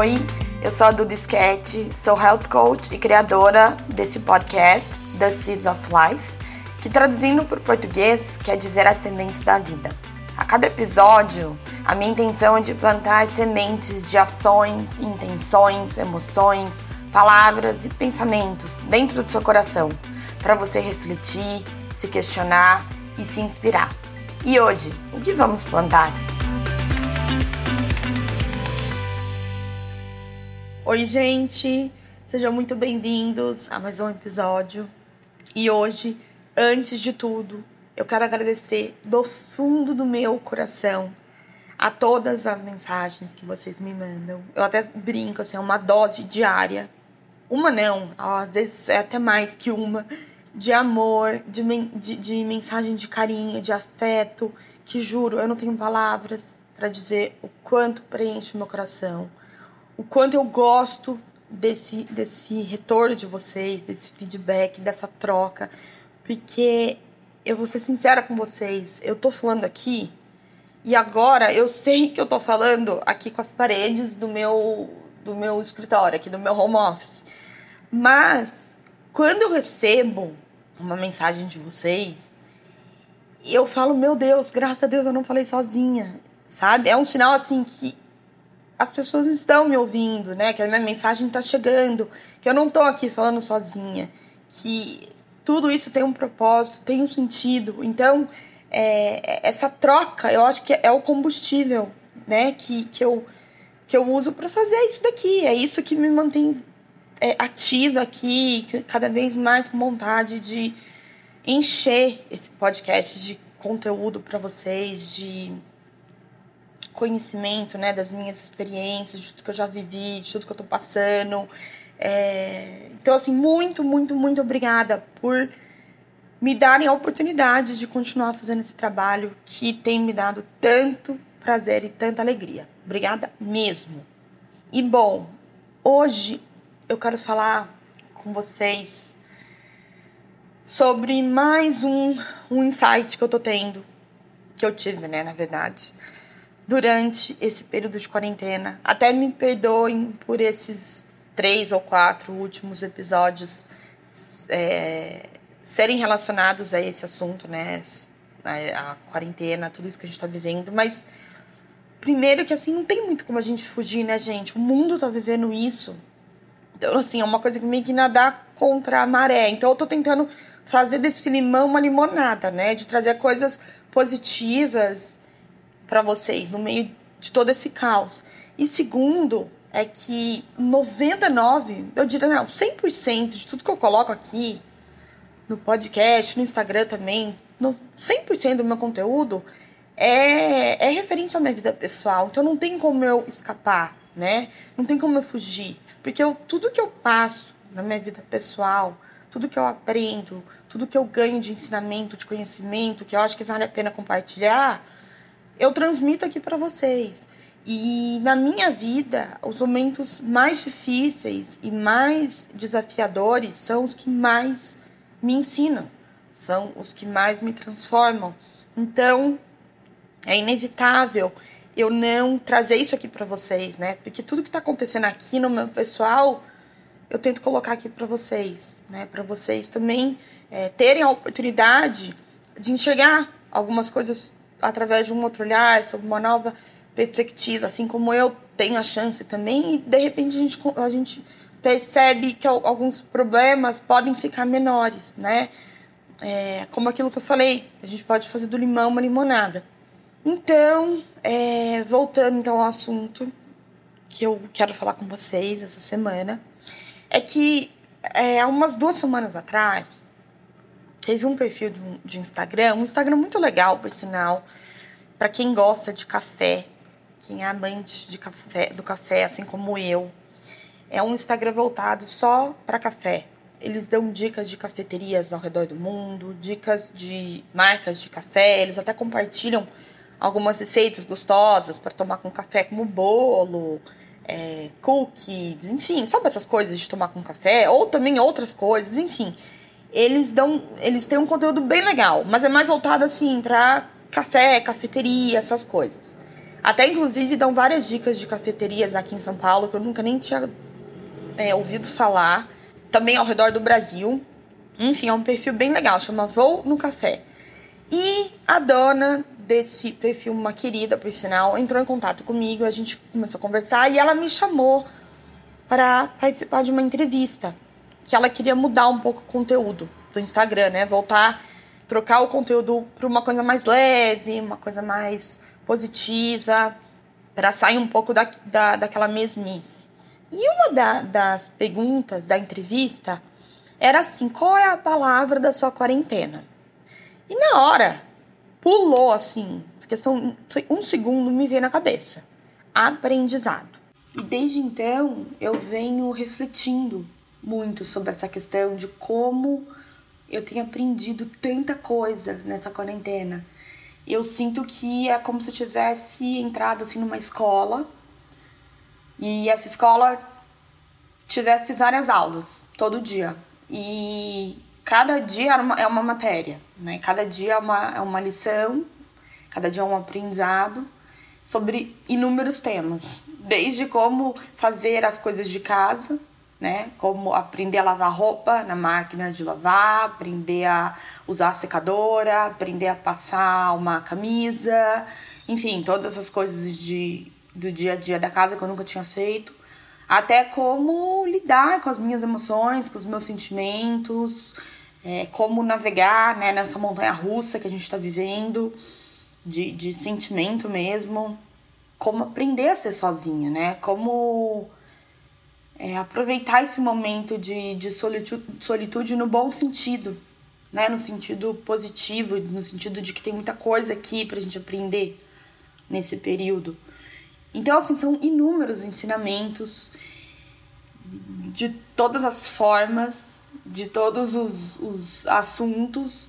Oi, eu sou a Duda Sketch, sou health coach e criadora desse podcast, The Seeds of Life, que traduzindo para o português quer dizer as sementes da vida. A cada episódio, a minha intenção é de plantar sementes de ações, intenções, emoções, palavras e pensamentos dentro do seu coração, para você refletir, se questionar e se inspirar. E hoje, o que vamos plantar? Oi, gente! Sejam muito bem-vindos a mais um episódio. E hoje, antes de tudo, eu quero agradecer do fundo do meu coração a todas as mensagens que vocês me mandam. Eu até brinco, assim, é uma dose diária. Uma não, às vezes é até mais que uma de amor, de, de, de mensagem de carinho, de afeto, que juro, eu não tenho palavras para dizer o quanto preenche meu coração, o quanto eu gosto desse, desse retorno de vocês, desse feedback, dessa troca, porque eu vou ser sincera com vocês, eu tô falando aqui e agora eu sei que eu tô falando aqui com as paredes do meu do meu escritório, aqui do meu home office. Mas quando eu recebo uma mensagem de vocês, eu falo, meu Deus, graças a Deus eu não falei sozinha, sabe? É um sinal assim que as pessoas estão me ouvindo, né? Que a minha mensagem está chegando, que eu não estou aqui falando sozinha, que tudo isso tem um propósito, tem um sentido. Então, é, essa troca, eu acho que é o combustível, né? Que, que, eu, que eu uso para fazer isso daqui. É isso que me mantém é, ativa aqui, cada vez mais com vontade de encher esse podcast de conteúdo para vocês, de conhecimento, né, das minhas experiências, de tudo que eu já vivi, de tudo que eu tô passando. É... Então, assim, muito, muito, muito obrigada por me darem a oportunidade de continuar fazendo esse trabalho que tem me dado tanto prazer e tanta alegria. Obrigada mesmo. E bom, hoje eu quero falar com vocês sobre mais um, um insight que eu tô tendo, que eu tive, né, na verdade, durante esse período de quarentena. Até me perdoem por esses três ou quatro últimos episódios é, serem relacionados a esse assunto, né, a, a quarentena, tudo isso que a gente tá vivendo, mas primeiro que assim não tem muito como a gente fugir, né, gente? O mundo tá vivendo isso então, assim, é uma coisa que meio que nadar contra a maré. Então, eu tô tentando fazer desse limão uma limonada, né? De trazer coisas positivas para vocês no meio de todo esse caos. E segundo, é que 99, eu diria, não, 100% de tudo que eu coloco aqui no podcast, no Instagram também, no 100% do meu conteúdo é, é referente à minha vida pessoal. Então não tem como eu escapar, né? Não tem como eu fugir. Porque eu, tudo que eu passo na minha vida pessoal, tudo que eu aprendo, tudo que eu ganho de ensinamento, de conhecimento, que eu acho que vale a pena compartilhar, eu transmito aqui para vocês. E na minha vida, os momentos mais difíceis e mais desafiadores são os que mais me ensinam, são os que mais me transformam. Então, é inevitável eu não trazer isso aqui para vocês, né? Porque tudo que tá acontecendo aqui no meu pessoal, eu tento colocar aqui para vocês, né? Para vocês também é, terem a oportunidade de enxergar algumas coisas através de um outro olhar, sob uma nova perspectiva, assim como eu tenho a chance também, e de repente a gente, a gente percebe que alguns problemas podem ficar menores, né? É, como aquilo que eu falei, a gente pode fazer do limão uma limonada. Então, é, voltando então ao assunto que eu quero falar com vocês essa semana, é que é, há umas duas semanas atrás teve um perfil de Instagram, um Instagram muito legal, por sinal, para quem gosta de café, quem é amante de café, do café, assim como eu. É um Instagram voltado só para café. Eles dão dicas de cafeterias ao redor do mundo, dicas de marcas de café, eles até compartilham algumas receitas gostosas para tomar com café, como bolo, é, cookies, enfim, sabe essas coisas de tomar com café, ou também outras coisas, enfim. Eles dão, eles têm um conteúdo bem legal, mas é mais voltado assim para café, cafeteria, essas coisas. Até inclusive dão várias dicas de cafeterias aqui em São Paulo que eu nunca nem tinha é, ouvido falar. Também ao redor do Brasil. Enfim, é um perfil bem legal, chama Vou no Café. E a dona desse perfil, uma querida, por sinal, entrou em contato comigo, a gente começou a conversar e ela me chamou para participar de uma entrevista. Que ela queria mudar um pouco o conteúdo do Instagram, né? Voltar, trocar o conteúdo para uma coisa mais leve, uma coisa mais positiva, para sair um pouco da, da, daquela mesmice. E uma da, das perguntas da entrevista era assim: qual é a palavra da sua quarentena? E na hora, pulou assim, questão, foi um segundo, me veio na cabeça: aprendizado. E desde então eu venho refletindo muito sobre essa questão de como eu tenho aprendido tanta coisa nessa quarentena. Eu sinto que é como se eu tivesse entrado assim numa escola e essa escola tivesse várias aulas todo dia. E cada dia é uma, é uma matéria, né? Cada dia é uma, é uma lição, cada dia é um aprendizado sobre inúmeros temas, desde como fazer as coisas de casa, né? Como aprender a lavar roupa na máquina de lavar, aprender a usar a secadora, aprender a passar uma camisa, enfim, todas essas coisas de, do dia a dia da casa que eu nunca tinha feito. Até como lidar com as minhas emoções, com os meus sentimentos, é, como navegar né, nessa montanha russa que a gente está vivendo, de, de sentimento mesmo, como aprender a ser sozinha, né? Como é, aproveitar esse momento de, de solitude, solitude no bom sentido, né? No sentido positivo, no sentido de que tem muita coisa aqui pra gente aprender nesse período. Então, assim, são inúmeros ensinamentos de todas as formas de todos os, os assuntos,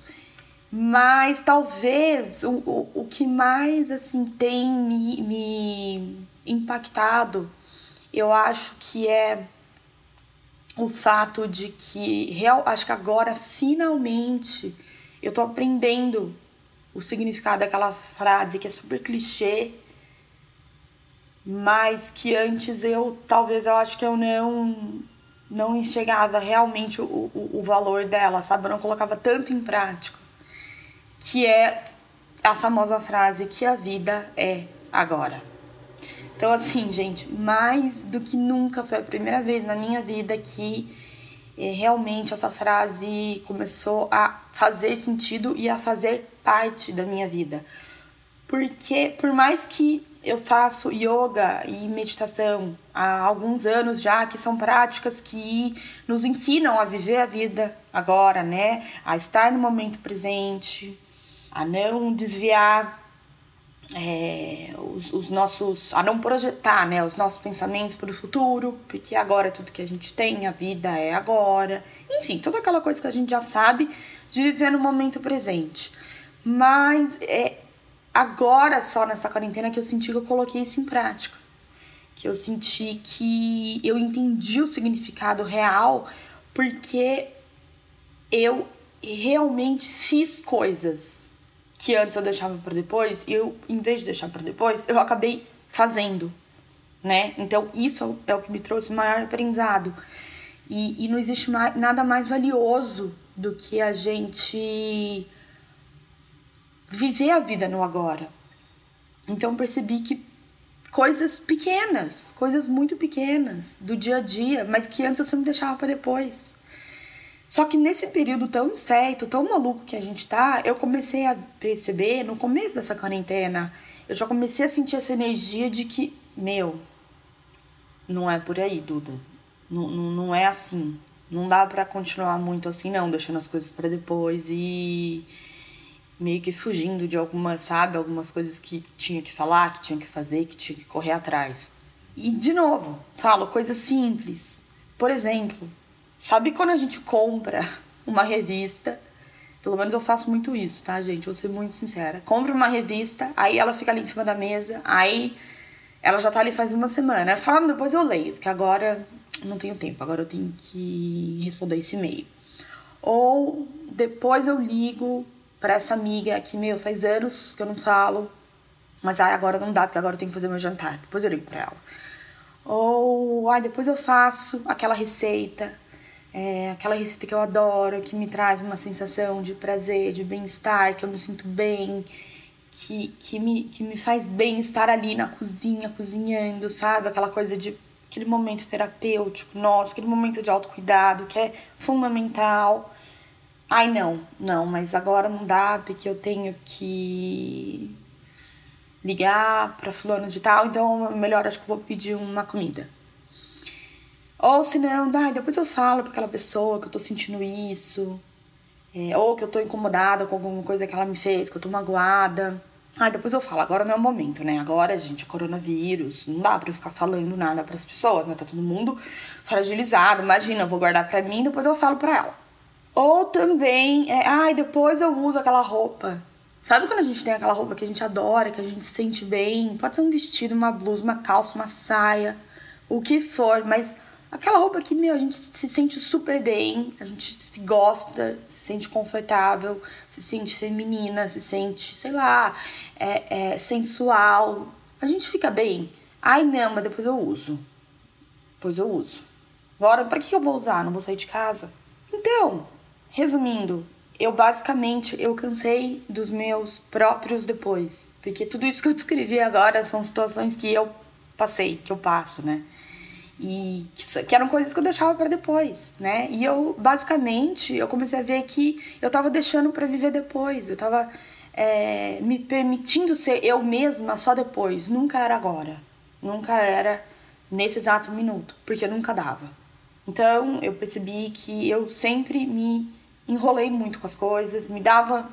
mas talvez o, o, o que mais assim tem me, me impactado, eu acho que é o fato de que real, acho que agora finalmente eu tô aprendendo o significado daquela frase que é super clichê, mas que antes eu talvez eu acho que eu não não enxergava realmente o, o, o valor dela, sabe? Eu não colocava tanto em prática. Que é a famosa frase que a vida é agora. Então, assim, gente, mais do que nunca foi a primeira vez na minha vida que é, realmente essa frase começou a fazer sentido e a fazer parte da minha vida. Porque, por mais que eu faço yoga e meditação há alguns anos já, que são práticas que nos ensinam a viver a vida agora, né? A estar no momento presente, a não desviar é, os, os, nossos. a não projetar né, os nossos pensamentos para o futuro, porque agora é tudo que a gente tem, a vida é agora. Enfim, toda aquela coisa que a gente já sabe de viver no momento presente. Mas é, agora só nessa quarentena que eu senti que eu coloquei isso em prática. Que eu senti que eu entendi o significado real porque eu realmente fiz coisas que antes eu deixava para depois, e eu, em vez de deixar para depois, eu acabei fazendo, né? Então, isso é o que me trouxe o maior aprendizado. E, e não existe mais, nada mais valioso do que a gente viver a vida no agora. Então percebi que coisas pequenas, coisas muito pequenas do dia a dia, mas que antes eu sempre deixava para depois. Só que nesse período tão incerto, tão maluco que a gente tá, eu comecei a perceber no começo dessa quarentena, eu já comecei a sentir essa energia de que, meu, não é por aí, Duda. Não, não, não é assim. Não dá para continuar muito assim, não, deixando as coisas para depois e meio que fugindo de algumas, sabe, algumas coisas que tinha que falar, que tinha que fazer, que tinha que correr atrás. E de novo, falo coisas simples. Por exemplo, sabe quando a gente compra uma revista? Pelo menos eu faço muito isso, tá, gente? Vou ser muito sincera. Compro uma revista, aí ela fica ali em cima da mesa, aí ela já tá ali faz uma semana. Eu falo, depois eu leio, porque agora não tenho tempo, agora eu tenho que responder esse e-mail. Ou depois eu ligo para essa amiga que, meu, faz anos que eu não falo. Mas ai, agora não dá, porque agora eu tenho que fazer meu jantar. Depois eu ligo pra ela. Ou ai, depois eu faço aquela receita. É, aquela receita que eu adoro, que me traz uma sensação de prazer, de bem-estar, que eu me sinto bem, que, que, me, que me faz bem estar ali na cozinha, cozinhando, sabe? Aquela coisa de aquele momento terapêutico, nossa, aquele momento de autocuidado que é fundamental. Ai, não, não, mas agora não dá porque eu tenho que ligar para fulano de tal, então melhor acho que vou pedir uma comida. Ou se não, ah, depois eu falo para aquela pessoa que eu tô sentindo isso, é, ou que eu tô incomodada com alguma coisa que ela me fez, que eu tô magoada. Ah, depois eu falo, agora não é o momento, né? Agora, gente, é coronavírus, não dá pra eu ficar falando nada para as pessoas, né? Tá todo mundo fragilizado. Imagina, eu vou guardar pra mim, depois eu falo pra ela. Ou também, é, ai, depois eu uso aquela roupa. Sabe quando a gente tem aquela roupa que a gente adora, que a gente se sente bem? Pode ser um vestido, uma blusa, uma calça, uma saia, o que for, mas aquela roupa que, meu, a gente se sente super bem, a gente se gosta, se sente confortável, se sente feminina, se sente, sei lá, é, é sensual. A gente fica bem. Ai, não, mas depois eu uso. Depois eu uso. Agora, pra que eu vou usar? Não vou sair de casa? Então, Resumindo, eu basicamente eu cansei dos meus próprios depois, porque tudo isso que eu descrevi agora são situações que eu passei, que eu passo, né? E que, que eram coisas que eu deixava para depois, né? E eu basicamente eu comecei a ver que eu tava deixando para viver depois, eu tava é, me permitindo ser eu mesma só depois, nunca era agora, nunca era nesse exato minuto, porque nunca dava. Então eu percebi que eu sempre me enrolei muito com as coisas, me dava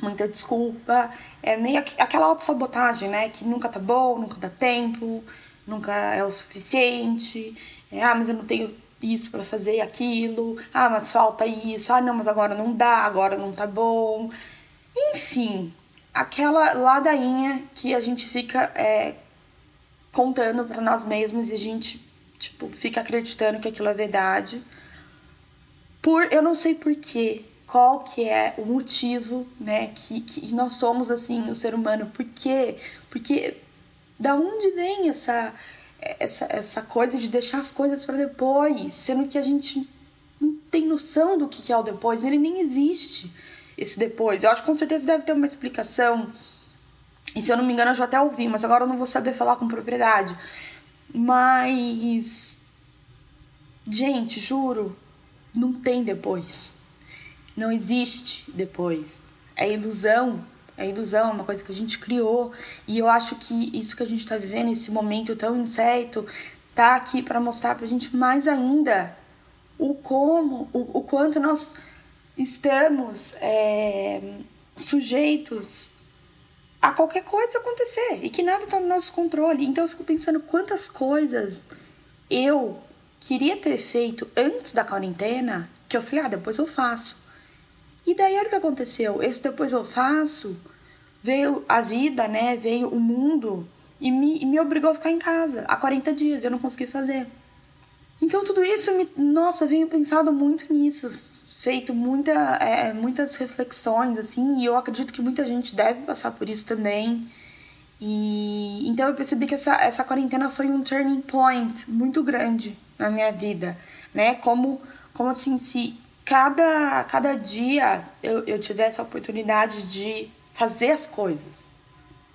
muita desculpa, é meio aquela autossabotagem, né? Que nunca tá bom, nunca dá tempo, nunca é o suficiente, é, ah, mas eu não tenho isso para fazer aquilo, ah, mas falta isso, ah, não, mas agora não dá, agora não tá bom. Enfim, aquela ladainha que a gente fica é, contando para nós mesmos e a gente, tipo, fica acreditando que aquilo é verdade. Por eu não sei porquê, qual que é o motivo, né, que, que nós somos assim, o ser humano, por quê? Porque da onde vem essa essa, essa coisa de deixar as coisas para depois, sendo que a gente não tem noção do que é o depois, ele nem existe esse depois. Eu acho que com certeza deve ter uma explicação. E se eu não me engano, eu já até ouvi, mas agora eu não vou saber falar com propriedade. Mas. Gente, juro, não tem depois. Não existe depois. É ilusão. É ilusão, é uma coisa que a gente criou. E eu acho que isso que a gente está vivendo, esse momento tão incerto, tá aqui para mostrar pra gente mais ainda o como, o, o quanto nós estamos é, sujeitos a qualquer coisa acontecer e que nada está no nosso controle. Então eu fico pensando quantas coisas eu queria ter feito antes da quarentena, que eu falei, ah, depois eu faço. E daí olha o que aconteceu. Esse depois eu faço, veio a vida, né? Veio o mundo e me, e me obrigou a ficar em casa há 40 dias. Eu não consegui fazer. Então tudo isso, me, nossa, eu venho pensado muito nisso, feito muita, é, muitas reflexões, assim, e eu acredito que muita gente deve passar por isso também. E então eu percebi que essa, essa quarentena foi um turning point muito grande na minha vida, né? Como, como assim, se cada, cada dia eu, eu tivesse a oportunidade de fazer as coisas,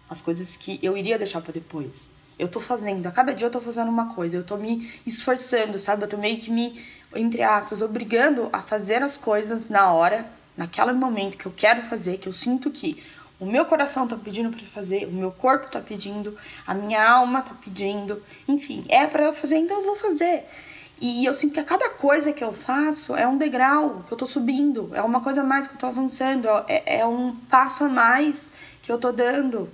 as coisas que eu iria deixar para depois. Eu tô fazendo, a cada dia eu tô fazendo uma coisa, eu tô me esforçando, sabe? Eu tô meio que me, entre aspas, obrigando a fazer as coisas na hora, naquele momento que eu quero fazer, que eu sinto que o meu coração tá pedindo para fazer, o meu corpo tá pedindo, a minha alma tá pedindo, enfim, é para eu fazer, então eu vou fazer. E eu sinto que a cada coisa que eu faço é um degrau que eu tô subindo, é uma coisa a mais que eu tô avançando, é, é um passo a mais que eu tô dando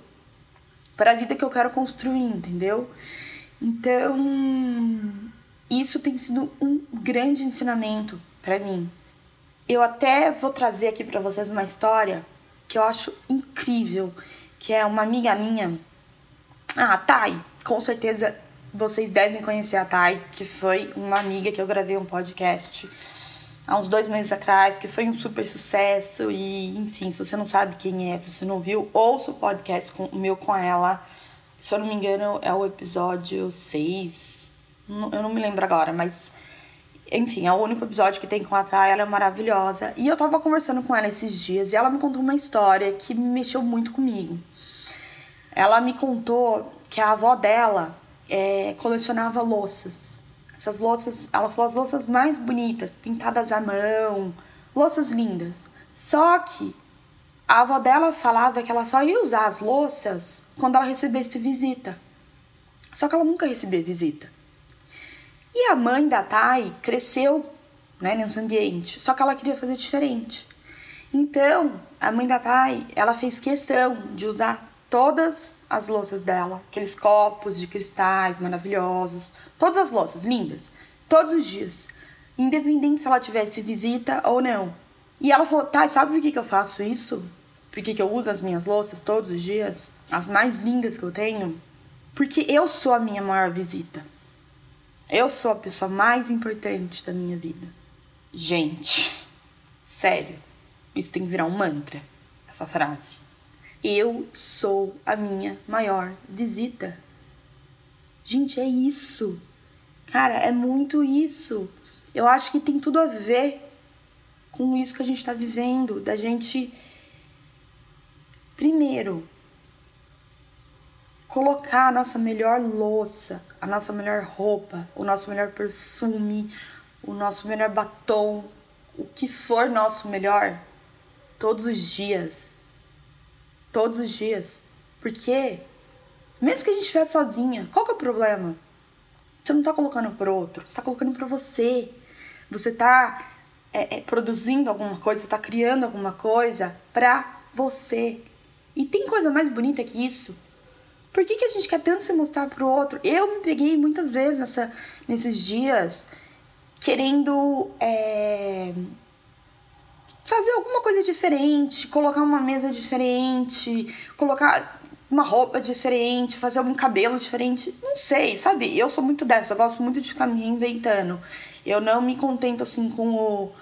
para a vida que eu quero construir, entendeu? Então, isso tem sido um grande ensinamento para mim. Eu até vou trazer aqui para vocês uma história que eu acho incrível, que é uma amiga minha. Ah, Thay, com certeza vocês devem conhecer a Thay, que foi uma amiga que eu gravei um podcast há uns dois meses atrás, que foi um super sucesso. E, enfim, se você não sabe quem é, se você não viu, ouça o podcast com, meu com ela. Se eu não me engano, é o episódio 6. Eu não me lembro agora, mas. Enfim, é o único episódio que tem com a Thay, ela é maravilhosa. E eu tava conversando com ela esses dias e ela me contou uma história que mexeu muito comigo. Ela me contou que a avó dela é, colecionava louças. Essas louças, ela falou as louças mais bonitas, pintadas à mão, louças lindas. Só que a avó dela falava que ela só ia usar as louças quando ela recebesse visita. Só que ela nunca recebia visita. E a mãe da Thay cresceu né, nesse ambiente, só que ela queria fazer diferente. Então, a mãe da Thay, ela fez questão de usar todas as louças dela, aqueles copos de cristais maravilhosos, todas as louças lindas, todos os dias, independente se ela tivesse visita ou não. E ela falou: tá, sabe por que, que eu faço isso? Por que, que eu uso as minhas louças todos os dias? As mais lindas que eu tenho? Porque eu sou a minha maior visita. Eu sou a pessoa mais importante da minha vida. Gente, sério, isso tem que virar um mantra, essa frase. Eu sou a minha maior visita. Gente, é isso. Cara, é muito isso. Eu acho que tem tudo a ver com isso que a gente está vivendo, da gente primeiro colocar a nossa melhor louça, a nossa melhor roupa, o nosso melhor perfume, o nosso melhor batom, o que for nosso melhor todos os dias todos os dias. Porque, mesmo que a gente estiver sozinha, qual que é o problema? Você não tá colocando pro outro, você tá colocando pra você. Você tá é, é, produzindo alguma coisa, você tá criando alguma coisa pra você. E tem coisa mais bonita que isso? Por que, que a gente quer tanto se mostrar pro outro? Eu me peguei muitas vezes nessa, nesses dias querendo é, fazer alguma coisa diferente, colocar uma mesa diferente, colocar uma roupa diferente, fazer algum cabelo diferente, não sei, sabe? Eu sou muito dessa, eu gosto muito de ficar me reinventando. Eu não me contento assim com o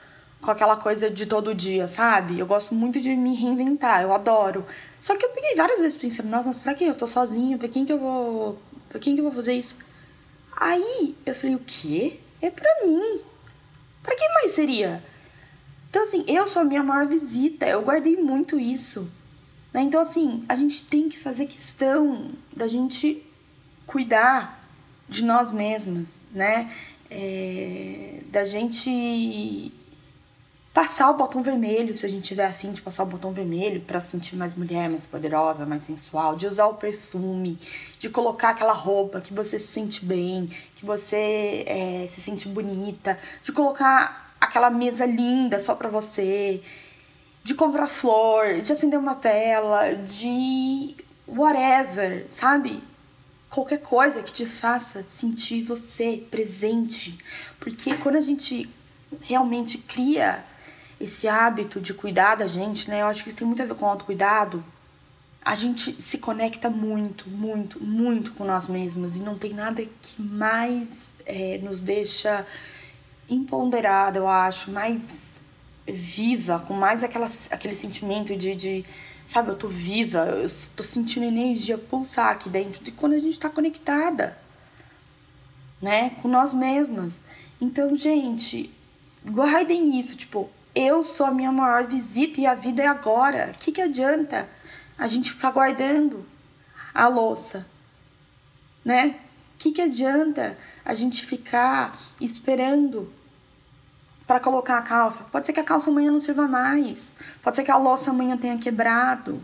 com aquela coisa de todo dia, sabe? Eu gosto muito de me reinventar, eu adoro. Só que eu peguei várias vezes pensando, nossa, mas pra que eu tô sozinha? Pra quem que eu vou. Pra quem que eu vou fazer isso? Aí eu falei, o quê? É pra mim. Pra quem mais seria? Então, assim, eu sou a minha maior visita, eu guardei muito isso. Né? Então, assim, a gente tem que fazer questão da gente cuidar de nós mesmas, né? É, da gente passar o botão vermelho, se a gente tiver afim de passar o botão vermelho para se sentir mais mulher, mais poderosa, mais sensual, de usar o perfume, de colocar aquela roupa que você se sente bem, que você é, se sente bonita, de colocar aquela mesa linda só para você, de comprar flor, de acender uma tela, de whatever, sabe? Qualquer coisa que te faça sentir você presente. Porque quando a gente realmente cria esse hábito de cuidar da gente, né? Eu acho que isso tem muito a ver com autocuidado. A gente se conecta muito, muito, muito com nós mesmos e não tem nada que mais é, nos deixa empoderada, eu acho, mais viva, com mais aquela, aquele sentimento de, de, sabe, eu tô viva, eu tô sentindo energia pulsar aqui dentro, de quando a gente tá conectada, né, com nós mesmas. Então, gente, guardem isso, tipo, eu sou a minha maior visita e a vida é agora. O que, que adianta a gente ficar guardando a louça, né? O que, que adianta a gente ficar esperando para colocar a calça. Pode ser que a calça amanhã não sirva mais. Pode ser que a louça amanhã tenha quebrado.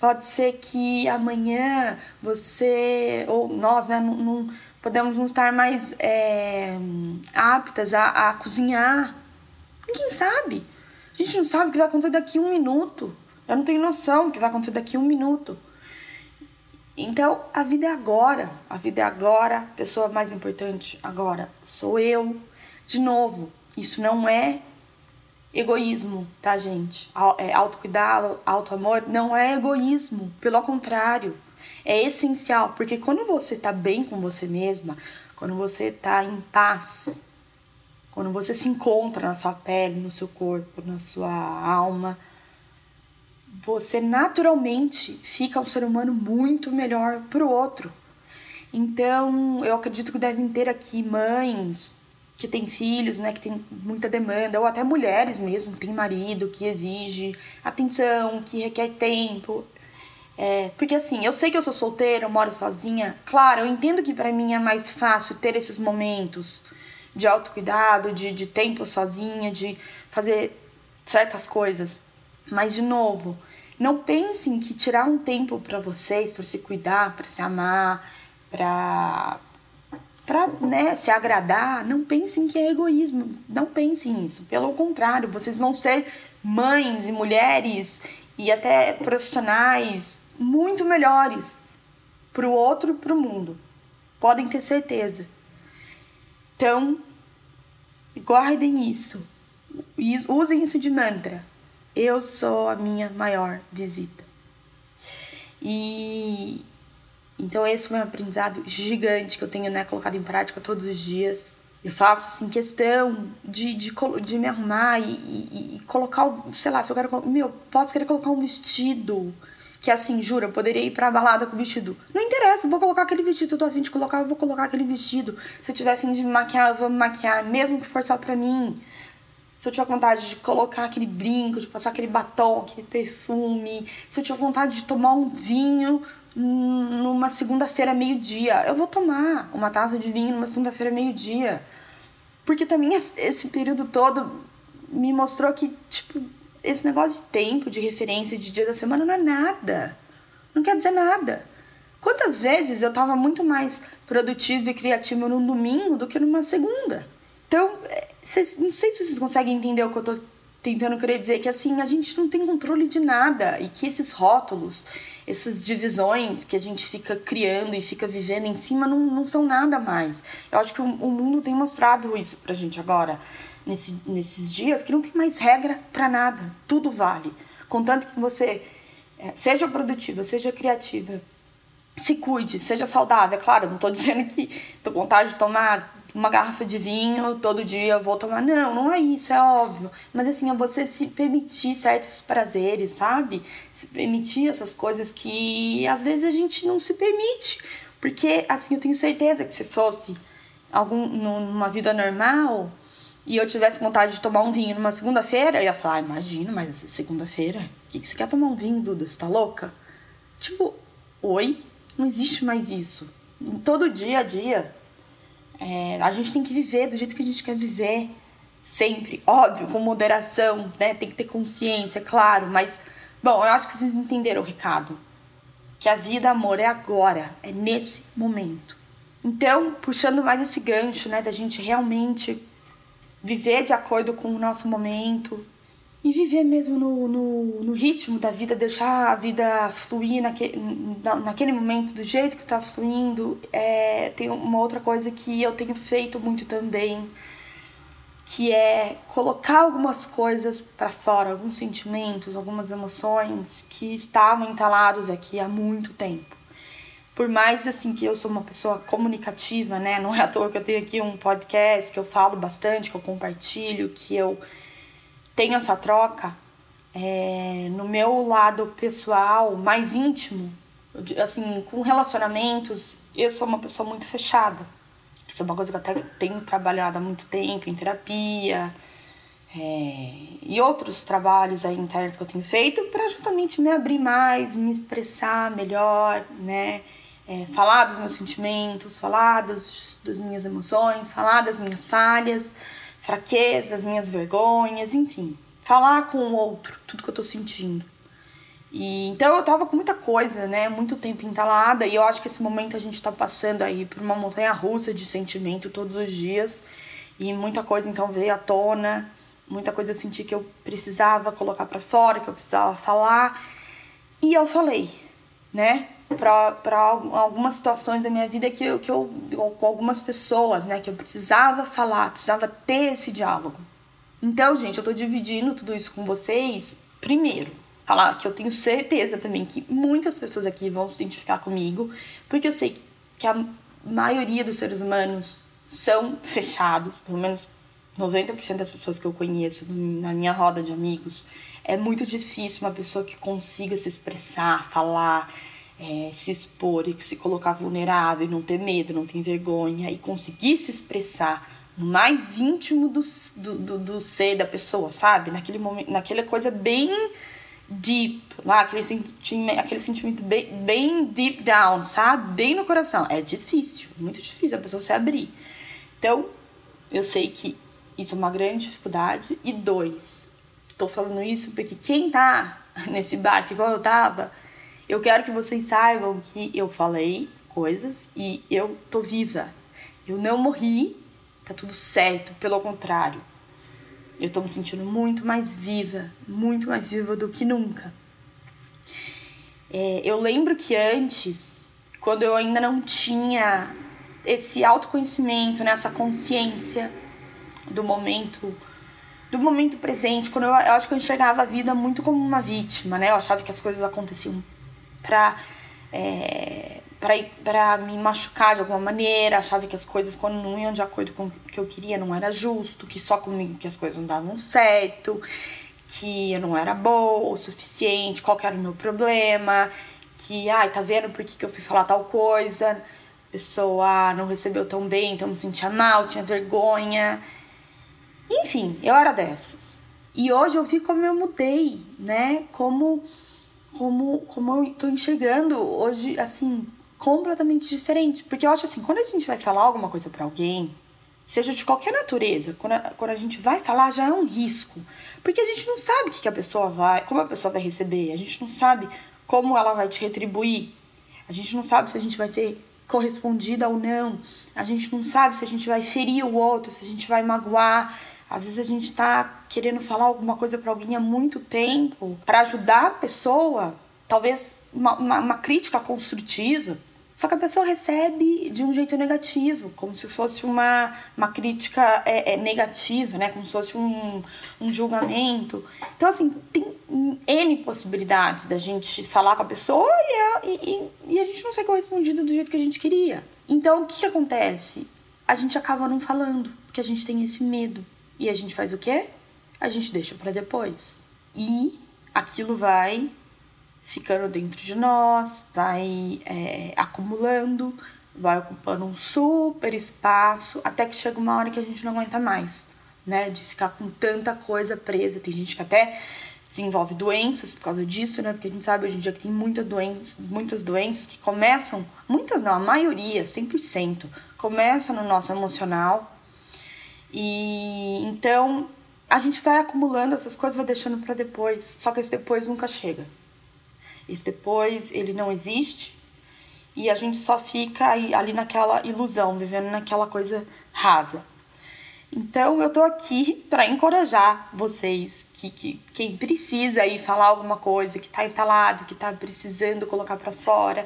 Pode ser que amanhã você, ou nós, né, não, não podemos não estar mais é, aptas a, a cozinhar. Ninguém sabe. A gente não sabe o que vai acontecer daqui a um minuto. Eu não tenho noção do que vai acontecer daqui a um minuto. Então, a vida é agora. A vida é agora. A pessoa mais importante agora sou eu. De novo, isso não é egoísmo, tá, gente? É, autocuidado, autoamor não é egoísmo, pelo contrário, é essencial, porque quando você tá bem com você mesma, quando você tá em paz quando você se encontra na sua pele, no seu corpo, na sua alma, você naturalmente fica um ser humano muito melhor pro outro. Então, eu acredito que devem ter aqui mães que têm filhos, né, que tem muita demanda, ou até mulheres mesmo, que tem marido, que exige atenção, que requer tempo. É, porque assim, eu sei que eu sou solteira, eu moro sozinha. Claro, eu entendo que para mim é mais fácil ter esses momentos de autocuidado, de, de tempo sozinha, de fazer certas coisas. Mas, de novo, não pensem que tirar um tempo para vocês, para se cuidar, para se amar, para para né, se agradar, não pensem que é egoísmo. Não pensem nisso. Pelo contrário, vocês vão ser mães e mulheres e até profissionais muito melhores para o outro e para o mundo. Podem ter certeza. Então, guardem isso. Usem isso de mantra. Eu sou a minha maior visita. E então esse foi um aprendizado gigante que eu tenho né, colocado em prática todos os dias. Eu faço assim, questão de, de, de me arrumar e, e, e colocar, sei lá, se eu quero. Meu, posso querer colocar um vestido que assim, jura, eu poderia ir pra balada com o vestido. Não interessa, eu vou colocar aquele vestido, eu tô afim de colocar, eu vou colocar aquele vestido. Se eu tiver afim de me maquiar, eu vou me maquiar, mesmo que for só pra mim. Se eu tiver vontade de colocar aquele brinco, de passar aquele batom, aquele perfume, se eu tiver vontade de tomar um vinho numa segunda-feira, meio-dia, eu vou tomar uma taça de vinho numa segunda-feira, meio-dia. Porque também esse período todo me mostrou que, tipo, esse negócio de tempo, de referência, de dia da semana não é nada. Não quer dizer nada. Quantas vezes eu tava muito mais produtiva e criativa num domingo do que numa segunda? Então, é, cês, não sei se vocês conseguem entender o que eu tô tentando querer dizer, que assim, a gente não tem controle de nada e que esses rótulos, essas divisões que a gente fica criando e fica vivendo em cima não, não são nada mais. Eu acho que o, o mundo tem mostrado isso pra gente agora nesse, nesses dias que não tem mais regra para nada. Tudo vale. Contanto que você é, seja produtiva, seja criativa, se cuide, seja saudável. É claro, não estou dizendo que vontade de tomar uma garrafa de vinho todo dia, vou tomar. Não, não é isso, é óbvio. Mas assim, é você se permitir certos prazeres, sabe? Se permitir essas coisas que às vezes a gente não se permite. Porque, assim, eu tenho certeza que se fosse algum, numa vida normal, e eu tivesse vontade de tomar um vinho numa segunda-feira, eu ia falar, ah, mas segunda-feira, o que, que você quer tomar um vinho, Duda? Você tá louca? Tipo, oi? Não existe mais isso. Todo dia a dia, é, a gente tem que viver do jeito que a gente quer viver. Sempre, óbvio, com moderação, né? Tem que ter consciência, claro, mas, bom, eu acho que vocês entenderam o recado. Que a vida, amor, é agora, é nesse momento. Então, puxando mais esse gancho, né, da gente realmente viver de acordo com o nosso momento e viver mesmo no, no, no ritmo da vida, deixar a vida fluir naque, naquele momento do jeito que está fluindo. É, tem uma outra coisa que eu tenho feito muito também, que é colocar algumas coisas para fora, alguns sentimentos, algumas emoções que estavam entalados aqui há muito tempo por mais assim que eu sou uma pessoa comunicativa, né? Não é à toa que eu tenho aqui um podcast que eu falo bastante, que eu compartilho, que eu tenho essa troca. É, no meu lado pessoal, mais íntimo, assim, com relacionamentos, eu sou uma pessoa muito fechada. Isso é uma coisa que eu até tenho trabalhado há muito tempo em terapia é, e outros trabalhos aí internos que eu tenho feito para justamente me abrir mais, me expressar melhor, né? é, falar dos meus sentimentos, falar dos, das minhas emoções, falar das minhas falhas, fraquezas, minhas vergonhas, enfim. Falar com o outro, tudo que eu tô sentindo. E, então eu tava com muita coisa, né? Muito tempo entalada. E eu acho que esse momento a gente tá passando aí por uma montanha russa de sentimento todos os dias. E muita coisa então veio à tona. Muita coisa eu senti que eu precisava colocar para fora, que eu precisava falar. E eu falei, né? Para algumas situações da minha vida que eu, que eu com algumas pessoas, né, que eu precisava falar, precisava ter esse diálogo. Então, gente, eu tô dividindo tudo isso com vocês. Primeiro, falar que eu tenho certeza também que muitas pessoas aqui vão se identificar comigo, porque eu sei que a maioria dos seres humanos são fechados, pelo menos 90% das pessoas que eu conheço na minha roda de amigos, é muito difícil uma pessoa que consiga se expressar, falar, é, se expor e se colocar vulnerável, não ter medo, não ter vergonha e conseguir se expressar no mais íntimo do, do, do, do ser da pessoa, sabe? Naquele momento, naquela coisa bem deep, lá, aquele sentimento, aquele sentimento bem, bem deep down, sabe? Bem no coração. É difícil, muito difícil a pessoa se abrir. Então, eu sei que isso é uma grande dificuldade. E dois, tô falando isso porque quem tá nesse barco igual eu tava, eu quero que vocês saibam que eu falei coisas e eu tô viva. Eu não morri, tá tudo certo, pelo contrário. Eu tô me sentindo muito mais viva, muito mais viva do que nunca. É, eu lembro que antes, quando eu ainda não tinha esse autoconhecimento, né, essa consciência do momento do momento presente, quando eu, eu acho que eu enxergava a vida muito como uma vítima, né? Eu achava que as coisas aconteciam pra, é, pra me machucar de alguma maneira, achava que as coisas, quando não iam de acordo com o que eu queria, não era justo, que só comigo que as coisas não davam certo, que eu não era boa o suficiente, qual era o meu problema, que, ai, tá vendo por que, que eu fiz falar tal coisa, a pessoa não recebeu tão bem, então me sentia mal, tinha vergonha. Enfim, eu era dessas. E hoje eu vi como eu mudei, né? Como como como eu tô enxergando hoje assim completamente diferente, porque eu acho assim, quando a gente vai falar alguma coisa para alguém, seja de qualquer natureza, quando a, quando a gente vai falar já é um risco, porque a gente não sabe o que a pessoa vai, como a pessoa vai receber, a gente não sabe como ela vai te retribuir, a gente não sabe se a gente vai ser correspondida ou não, a gente não sabe se a gente vai ferir o outro, se a gente vai magoar, às vezes a gente está querendo falar alguma coisa para alguém há muito tempo, para ajudar a pessoa, talvez uma, uma, uma, crítica construtiva. Só que a pessoa recebe de um jeito negativo, como se fosse uma, uma crítica é, é, negativa, né? Como se fosse um, um julgamento. Então, assim, tem N possibilidades da gente falar com a pessoa e, e, e a gente não ser correspondido do jeito que a gente queria. Então, o que, acontece? A gente acaba não falando, porque a gente tem esse medo. E a gente faz o quê? A gente deixa para depois. E aquilo vai ficando dentro de nós, vai é, acumulando, vai ocupando um super espaço, até que chega uma hora que a gente não aguenta mais, né? De ficar com tanta coisa presa. Tem gente que até desenvolve doenças por causa disso, né? Porque a gente sabe hoje em dia que tem muita doença, muitas doenças que começam, muitas não, a maioria, 100%, começa no nosso emocional e então a gente vai acumulando essas coisas, vai deixando para depois. Só que esse depois nunca chega. Esse depois, ele não existe. E a gente só fica ali naquela ilusão, vivendo naquela coisa rasa. Então eu tô aqui para encorajar vocês que, que quem precisa aí falar alguma coisa, que tá entalado, que tá precisando colocar para fora,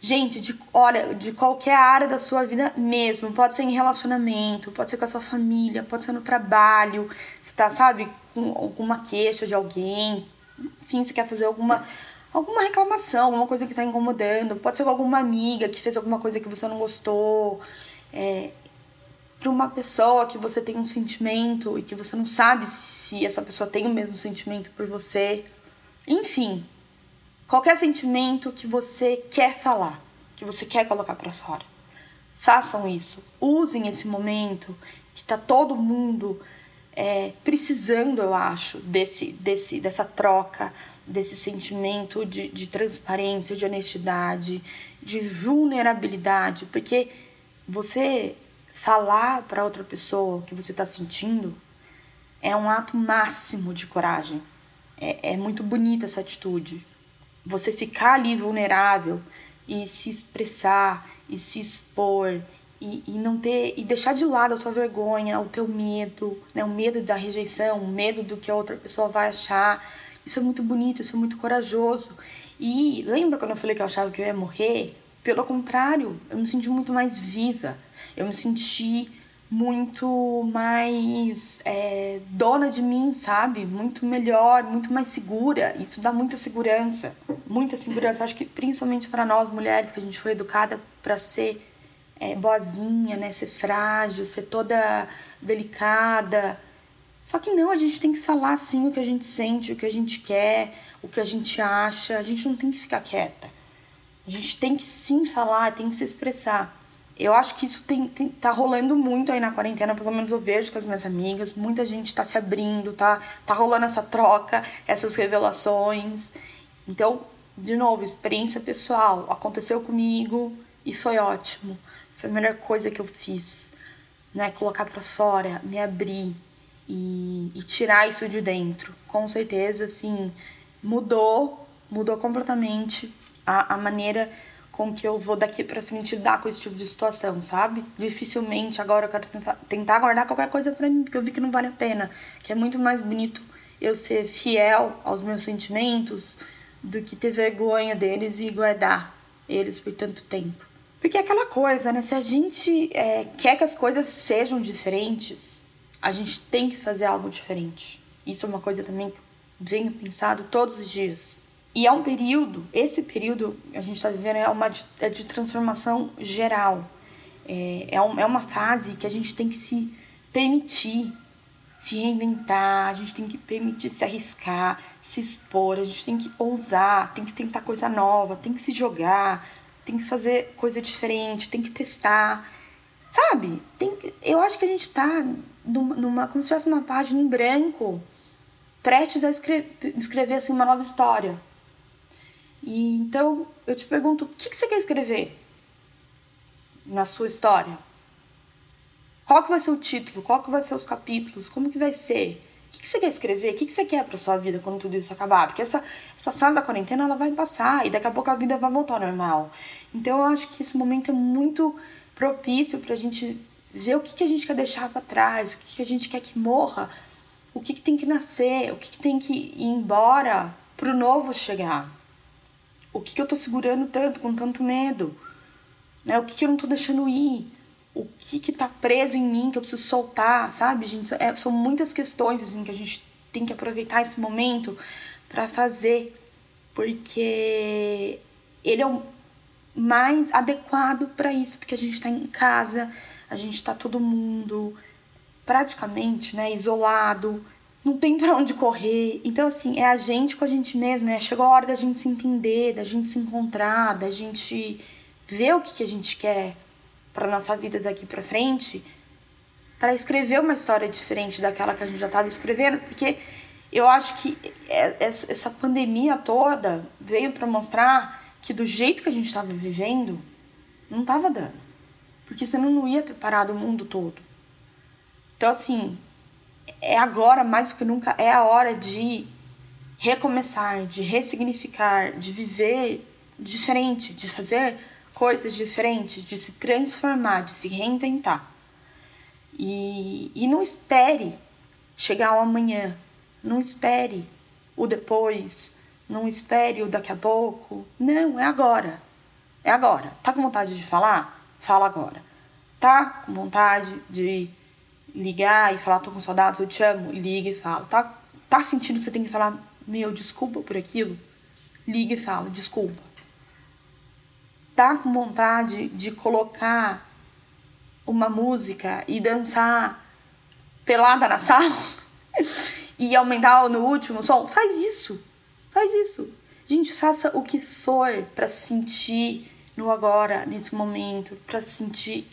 Gente, de, olha, de qualquer área da sua vida mesmo. Pode ser em relacionamento, pode ser com a sua família, pode ser no trabalho. Você tá, sabe, com alguma queixa de alguém. Enfim, você quer fazer alguma, alguma reclamação, alguma coisa que tá incomodando. Pode ser com alguma amiga que fez alguma coisa que você não gostou. É, para uma pessoa que você tem um sentimento e que você não sabe se essa pessoa tem o mesmo sentimento por você. Enfim, Qualquer sentimento que você quer falar, que você quer colocar para fora. Façam isso. Usem esse momento que tá todo mundo é, precisando, eu acho, desse, desse, dessa troca, desse sentimento de, de transparência, de honestidade, de vulnerabilidade, porque você falar para outra pessoa o que você está sentindo é um ato máximo de coragem. É, é muito bonita essa atitude você ficar ali vulnerável e se expressar e se expor e, e não ter e deixar de lado a tua vergonha, o teu medo, né, o medo da rejeição, o medo do que a outra pessoa vai achar. Isso é muito bonito, isso é muito corajoso. E lembra quando eu falei que eu achava que eu ia morrer? Pelo contrário, eu me senti muito mais viva. Eu me senti muito mais é, dona de mim, sabe? Muito melhor, muito mais segura. Isso dá muita segurança, muita segurança. Acho que principalmente para nós mulheres que a gente foi educada para ser é, boazinha, né? Ser frágil, ser toda delicada. Só que não, a gente tem que falar sim o que a gente sente, o que a gente quer, o que a gente acha. A gente não tem que ficar quieta. A gente tem que sim falar, tem que se expressar. Eu acho que isso tem, tem, tá rolando muito aí na quarentena, pelo menos eu vejo com as minhas amigas. Muita gente tá se abrindo, tá, tá rolando essa troca, essas revelações. Então, de novo, experiência pessoal. Aconteceu comigo e foi ótimo. Foi a melhor coisa que eu fiz. Né? Colocar pra fora, me abrir e, e tirar isso de dentro. Com certeza, assim, mudou, mudou completamente a, a maneira com que eu vou daqui para frente lidar com esse tipo de situação, sabe? Dificilmente agora eu quero tentar, tentar guardar qualquer coisa para mim, porque eu vi que não vale a pena. Que é muito mais bonito eu ser fiel aos meus sentimentos do que ter vergonha deles e guardar eles por tanto tempo. Porque é aquela coisa, né? Se a gente é, quer que as coisas sejam diferentes, a gente tem que fazer algo diferente. Isso é uma coisa também que eu venho pensado todos os dias. E é um período, esse período que a gente está vivendo é uma de, é de transformação geral. É, é, um, é uma fase que a gente tem que se permitir se reinventar, a gente tem que permitir se arriscar, se expor, a gente tem que ousar, tem que tentar coisa nova, tem que se jogar, tem que fazer coisa diferente, tem que testar. Sabe? Tem, eu acho que a gente tá numa, numa como se fosse uma página em branco, prestes a escrever, escrever assim, uma nova história. E então eu te pergunto, o que, que você quer escrever na sua história? Qual que vai ser o título? Qual que vai ser os capítulos? Como que vai ser? O que, que você quer escrever? O que, que você quer pra sua vida quando tudo isso acabar? Porque essa, essa fase da quarentena ela vai passar e daqui a pouco a vida vai voltar ao normal. Então eu acho que esse momento é muito propício pra gente ver o que, que a gente quer deixar para trás, o que, que a gente quer que morra, o que, que tem que nascer, o que, que tem que ir embora pro novo chegar. O que, que eu tô segurando tanto, com tanto medo? Né? O que, que eu não tô deixando ir? O que que tá preso em mim que eu preciso soltar, sabe, gente? É, são muitas questões, assim, que a gente tem que aproveitar esse momento para fazer, porque ele é o mais adequado para isso, porque a gente tá em casa, a gente tá todo mundo praticamente, né, isolado, não tem para onde correr. Então, assim, é a gente com a gente mesmo, né? Chegou a hora da gente se entender, da gente se encontrar, da gente ver o que, que a gente quer para nossa vida daqui para frente, para escrever uma história diferente daquela que a gente já estava escrevendo, porque eu acho que é, essa pandemia toda veio para mostrar que do jeito que a gente estava vivendo, não estava dando. Porque senão não ia parado o mundo todo. Então, assim, é agora mais do que nunca é a hora de recomeçar, de ressignificar, de viver diferente, de fazer coisas diferentes, de se transformar, de se reinventar. E, e não espere chegar o amanhã, não espere o depois, não espere o daqui a pouco. Não, é agora. É agora. Tá com vontade de falar? Fala agora. Tá com vontade de ligar e falar, tô com saudade, eu te amo, liga e fala. Tá, tá sentindo que você tem que falar, meu, desculpa por aquilo? Liga e fala, desculpa. Tá com vontade de colocar uma música e dançar pelada na sala e aumentar no último som? Faz isso. Faz isso. Gente, faça o que for para se sentir no agora, nesse momento, para se sentir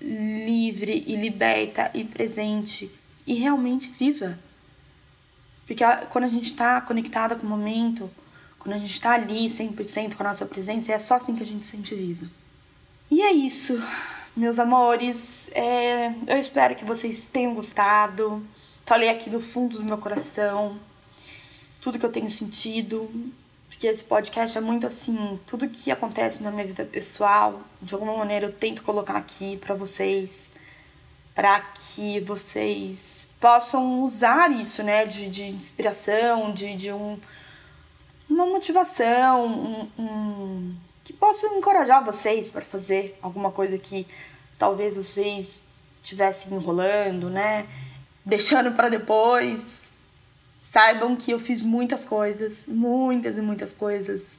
livre e liberta e presente e realmente viva. Porque quando a gente está conectada com o momento, quando a gente está ali 100% com a nossa presença, é só assim que a gente se sente viva. E é isso, meus amores. É, eu espero que vocês tenham gostado. Falei aqui do fundo do meu coração tudo que eu tenho sentido, porque esse podcast é muito assim, tudo que acontece na minha vida pessoal, de alguma maneira eu tento colocar aqui para vocês, para que vocês possam usar isso, né, de, de inspiração, de, de um, uma motivação, um, um, que possa encorajar vocês para fazer alguma coisa que talvez vocês estivessem enrolando, né, deixando para depois Saibam que eu fiz muitas coisas, muitas e muitas coisas.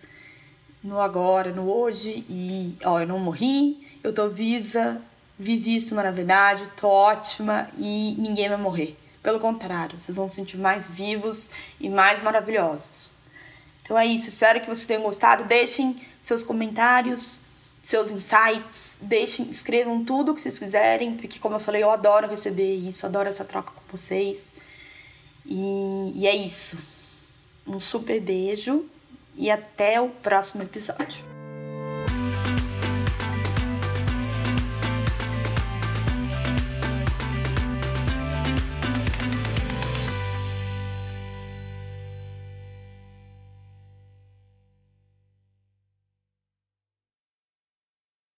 no agora, no hoje e, ó, eu não morri, eu tô viva, vivi isso na verdade, tô ótima e ninguém vai morrer. Pelo contrário, vocês vão se sentir mais vivos e mais maravilhosos. Então é isso, espero que vocês tenham gostado. Deixem seus comentários, seus insights, deixem, escrevam tudo o que vocês quiserem, porque como eu falei, eu adoro receber isso, adoro essa troca com vocês. E, e é isso. Um super beijo e até o próximo episódio.